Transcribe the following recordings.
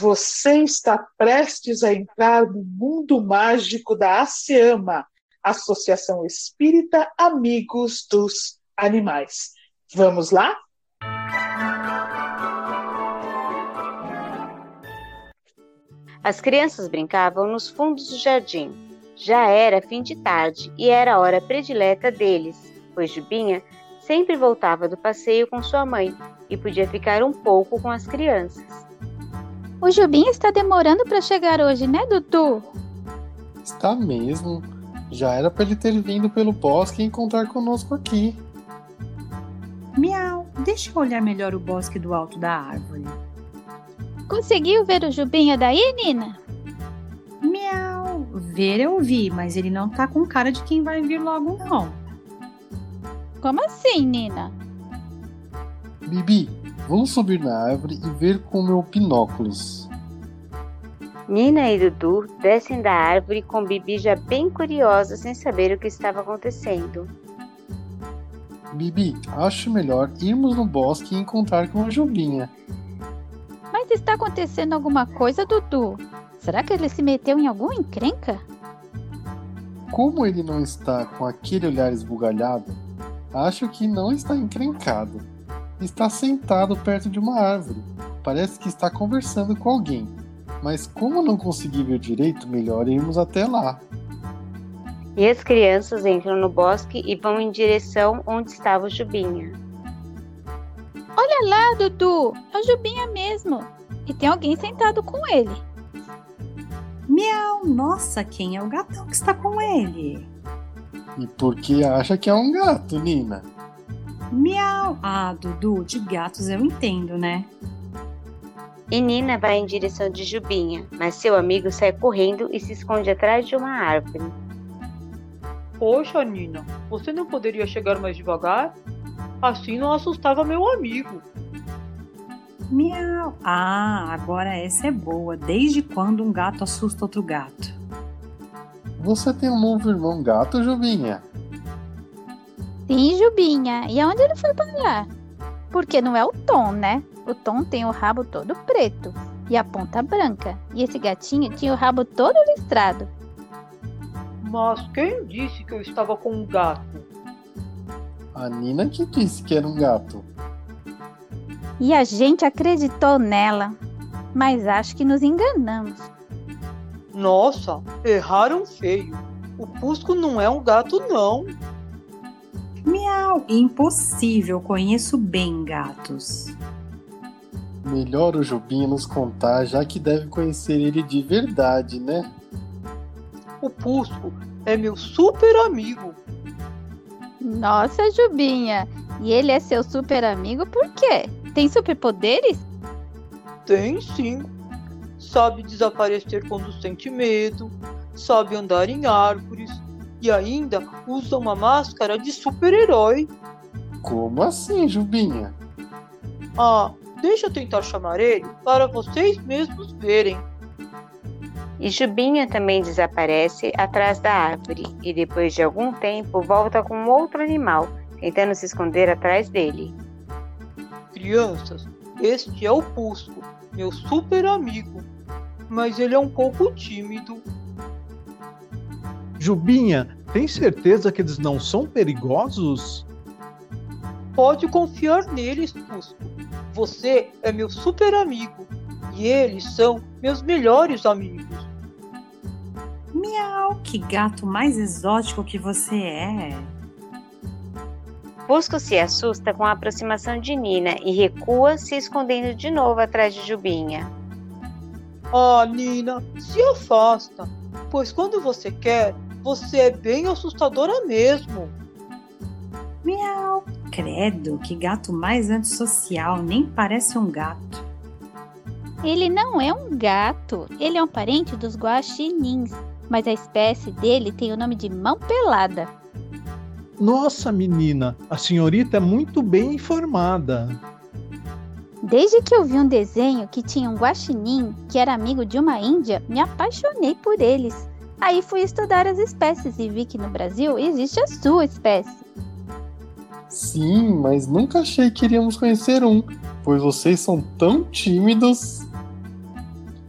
Você está prestes a entrar no mundo mágico da ASEAMA, Associação Espírita Amigos dos Animais. Vamos lá? As crianças brincavam nos fundos do jardim. Já era fim de tarde e era a hora predileta deles, pois Jubinha sempre voltava do passeio com sua mãe e podia ficar um pouco com as crianças. O Jubinha está demorando para chegar hoje, né, Dudu? Está mesmo. Já era para ele ter vindo pelo bosque e encontrar conosco aqui. Miau, deixa eu olhar melhor o bosque do alto da árvore. Conseguiu ver o Jubinha daí, Nina? Miau, ver eu vi, mas ele não tá com cara de quem vai vir logo, não. Como assim, Nina? Bibi, vamos subir na árvore e ver com meu binóculos. Nina e Dudu descem da árvore com Bibi já bem curiosa sem saber o que estava acontecendo. Bibi, acho melhor irmos no bosque e encontrar com a Jubinha. Mas está acontecendo alguma coisa, Dudu? Será que ele se meteu em alguma encrenca? Como ele não está com aquele olhar esbugalhado, acho que não está encrencado. Está sentado perto de uma árvore. Parece que está conversando com alguém. Mas como não consegui ver direito, melhor irmos até lá. E as crianças entram no bosque e vão em direção onde estava o Jubinha. Olha lá, Dudu! É o Jubinha mesmo. E tem alguém sentado com ele. Miau, nossa, quem é o gatão que está com ele? E por que acha que é um gato, Nina? Miau. Ah, Dudu, de gatos eu entendo, né? E Nina vai em direção de Jubinha, mas seu amigo sai correndo e se esconde atrás de uma árvore. Poxa, Nina, você não poderia chegar mais devagar? Assim não assustava meu amigo. Miau. Ah, agora essa é boa. Desde quando um gato assusta outro gato? Você tem um novo irmão gato, Jubinha? Sim, Jubinha. E aonde ele foi parar? Porque não é o Tom, né? O Tom tem o rabo todo preto e a ponta branca. E esse gatinho tinha o rabo todo listrado. Mas quem disse que eu estava com um gato? A Nina que disse que era um gato. E a gente acreditou nela. Mas acho que nos enganamos. Nossa, erraram feio. O Pusco não é um gato, não. Miau, impossível. Conheço bem gatos. Melhor o Jubinha nos contar, já que deve conhecer ele de verdade, né? O Pusco é meu super amigo. Nossa, Jubinha. E ele é seu super amigo por quê? Tem superpoderes? Tem sim. Sabe desaparecer quando sente medo, sabe andar em árvores e ainda usa uma máscara de super-herói. Como assim, Jubinha? Ah, deixa eu tentar chamar ele para vocês mesmos verem. E Jubinha também desaparece atrás da árvore e depois de algum tempo volta com outro animal, tentando se esconder atrás dele. Crianças, este é o Pusco, meu super amigo. Mas ele é um pouco tímido. Jubinha, tem certeza que eles não são perigosos? Pode confiar neles, Pusco. Você é meu super amigo e eles são meus melhores amigos. Miau, que gato mais exótico que você é. Pusco se assusta com a aproximação de Nina e recua, se escondendo de novo atrás de Jubinha. Ah, Nina, se afasta, pois quando você quer, você é bem assustadora mesmo. Miau, credo, que gato mais antissocial, nem parece um gato. Ele não é um gato, ele é um parente dos guaxinins, mas a espécie dele tem o nome de mão pelada. Nossa, menina, a senhorita é muito bem informada. Desde que eu vi um desenho que tinha um guaxinim que era amigo de uma índia, me apaixonei por eles. Aí fui estudar as espécies e vi que no Brasil existe a sua espécie. Sim, mas nunca achei que iríamos conhecer um, pois vocês são tão tímidos.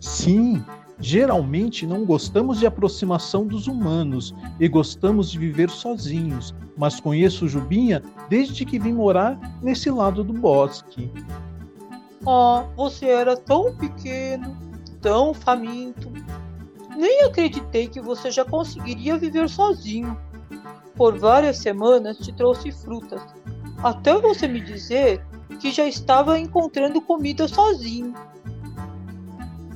Sim, geralmente não gostamos de aproximação dos humanos e gostamos de viver sozinhos, mas conheço Jubinha desde que vim morar nesse lado do bosque. Ah, você era tão pequeno, tão faminto. Nem acreditei que você já conseguiria viver sozinho. Por várias semanas te trouxe frutas, até você me dizer que já estava encontrando comida sozinho.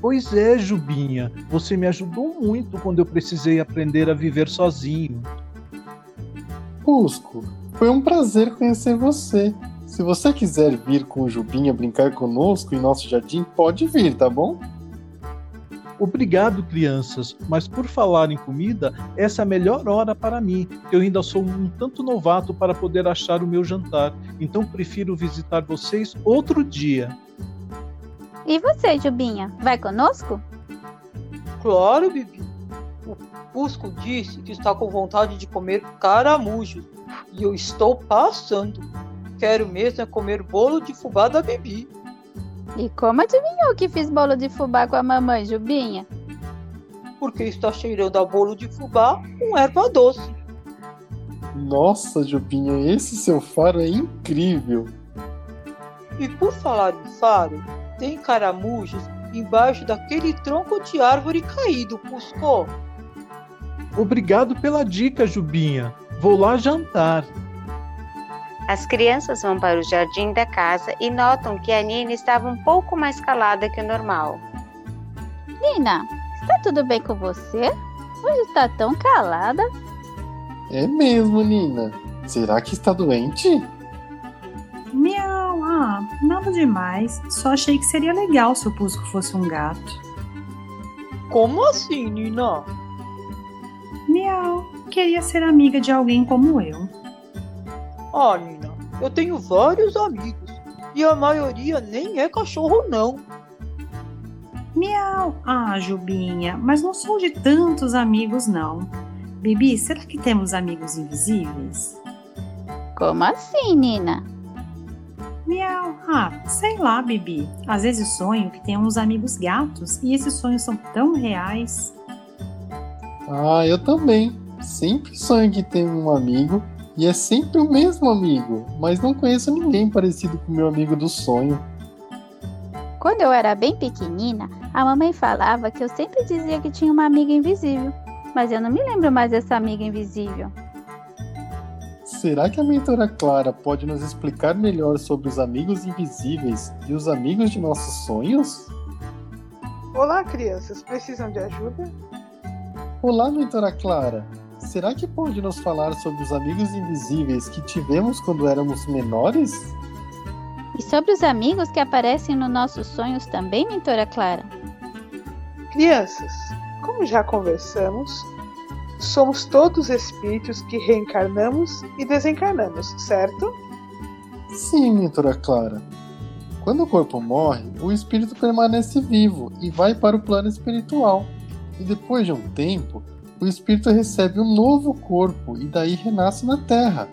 Pois é, Jubinha, você me ajudou muito quando eu precisei aprender a viver sozinho. Cusco, foi um prazer conhecer você. Se você quiser vir com o Jubinha brincar conosco em nosso jardim, pode vir, tá bom? Obrigado, crianças, mas por falar em comida, essa é a melhor hora para mim. Eu ainda sou um tanto novato para poder achar o meu jantar, então prefiro visitar vocês outro dia. E você, Jubinha, vai conosco? Claro, Bibi. O Cusco disse que está com vontade de comer caramujos e eu estou passando. Quero mesmo é comer bolo de fubá da Bibi. E como adivinhou que fiz bolo de fubá com a mamãe, Jubinha? Porque está cheirando a bolo de fubá com erva doce. Nossa, Jubinha, esse seu faro é incrível. E por falar em faro, tem caramujos embaixo daquele tronco de árvore caído, Cusco. Obrigado pela dica, Jubinha. Vou lá jantar. As crianças vão para o jardim da casa e notam que a Nina estava um pouco mais calada que o normal. Nina, está tudo bem com você? Hoje está tão calada. É mesmo, Nina. Será que está doente? Miau, ah, nada demais. Só achei que seria legal se o Pusco fosse um gato. Como assim, Nina? Miau, queria ser amiga de alguém como eu. Ah, Nina, eu tenho vários amigos e a maioria nem é cachorro, não. Miau, ah, Jubinha, mas não sou de tantos amigos, não. Bibi, será que temos amigos invisíveis? Como assim, Nina? Miau, ah, sei lá, Bibi. Às vezes sonho que tenho uns amigos gatos e esses sonhos são tão reais. Ah, eu também. Sempre sonho que tenho um amigo e é sempre o mesmo amigo, mas não conheço ninguém parecido com o meu amigo do sonho. Quando eu era bem pequenina, a mamãe falava que eu sempre dizia que tinha uma amiga invisível, mas eu não me lembro mais dessa amiga invisível. Será que a mentora Clara pode nos explicar melhor sobre os amigos invisíveis e os amigos de nossos sonhos? Olá, crianças, precisam de ajuda? Olá, mentora Clara. Será que pode nos falar sobre os amigos invisíveis que tivemos quando éramos menores? E sobre os amigos que aparecem nos nossos sonhos também, mentora Clara? Crianças, como já conversamos, somos todos espíritos que reencarnamos e desencarnamos, certo? Sim, mentora Clara. Quando o corpo morre, o espírito permanece vivo e vai para o plano espiritual. E depois de um tempo, o espírito recebe um novo corpo e daí renasce na Terra,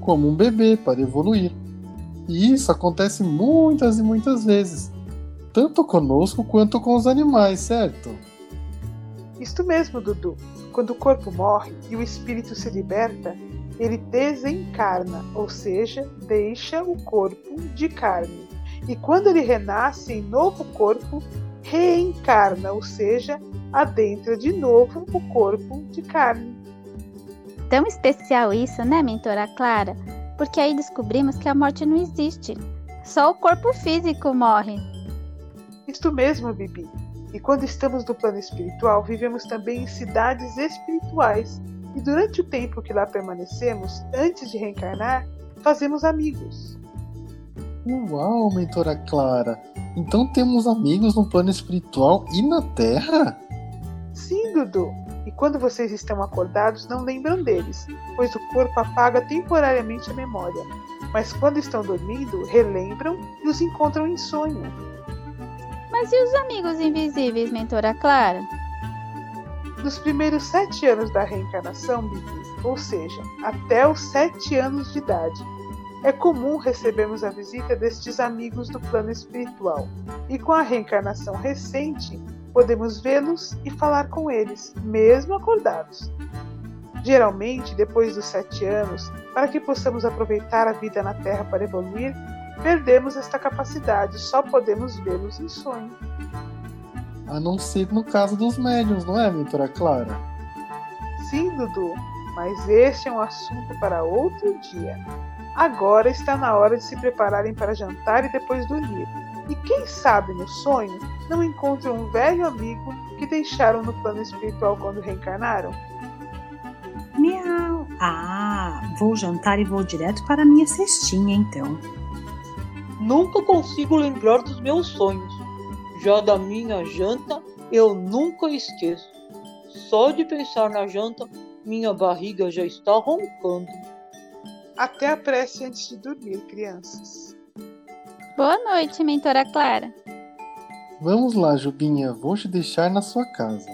como um bebê para evoluir. E isso acontece muitas e muitas vezes, tanto conosco quanto com os animais, certo? Isto mesmo, Dudu. Quando o corpo morre e o espírito se liberta, ele desencarna, ou seja, deixa o corpo de carne. E quando ele renasce em novo corpo, reencarna, ou seja, adentra de novo o corpo de carne. Tão especial isso, né, mentora Clara? Porque aí descobrimos que a morte não existe. Só o corpo físico morre. Isto mesmo, Bibi. E quando estamos no plano espiritual, vivemos também em cidades espirituais. E durante o tempo que lá permanecemos, antes de reencarnar, fazemos amigos. Uau, mentora Clara! Então temos amigos no plano espiritual e na Terra? Sim, Dudu. E quando vocês estão acordados, não lembram deles, pois o corpo apaga temporariamente a memória. Mas quando estão dormindo, relembram e os encontram em sonho. Mas e os amigos invisíveis, mentora Clara? Nos primeiros sete anos da reencarnação, Bibi, ou seja, até os sete anos de idade, é comum recebermos a visita destes amigos do plano espiritual. E com a reencarnação recente, podemos vê-los e falar com eles, mesmo acordados. Geralmente, depois dos sete anos, para que possamos aproveitar a vida na Terra para evoluir, perdemos esta capacidade, só podemos vê-los em sonho. A não ser no caso dos médiums, não é, mentora Clara? Sim, Dudu, mas este é um assunto para outro dia. Agora está na hora de se prepararem para jantar e depois dormir. E quem sabe no sonho não encontram um velho amigo que deixaram no plano espiritual quando reencarnaram? Miau! Ah, vou jantar e vou direto para a minha cestinha então. Nunca consigo lembrar dos meus sonhos. Já da minha janta, eu nunca esqueço. Só de pensar na janta, minha barriga já está roncando. Até a prece antes de dormir, crianças. Boa noite, mentora Clara. Vamos lá, Jubinha, vou te deixar na sua casa.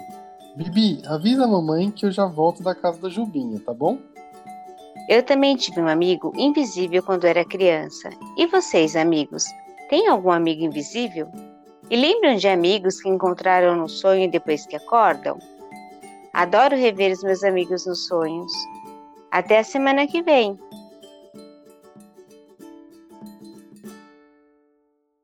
Bibi, avisa a mamãe que eu já volto da casa da Jubinha, tá bom? Eu também tive um amigo invisível quando era criança. E vocês, amigos, têm algum amigo invisível? E lembram de amigos que encontraram no sonho depois que acordam? Adoro rever os meus amigos nos sonhos. Até a semana que vem!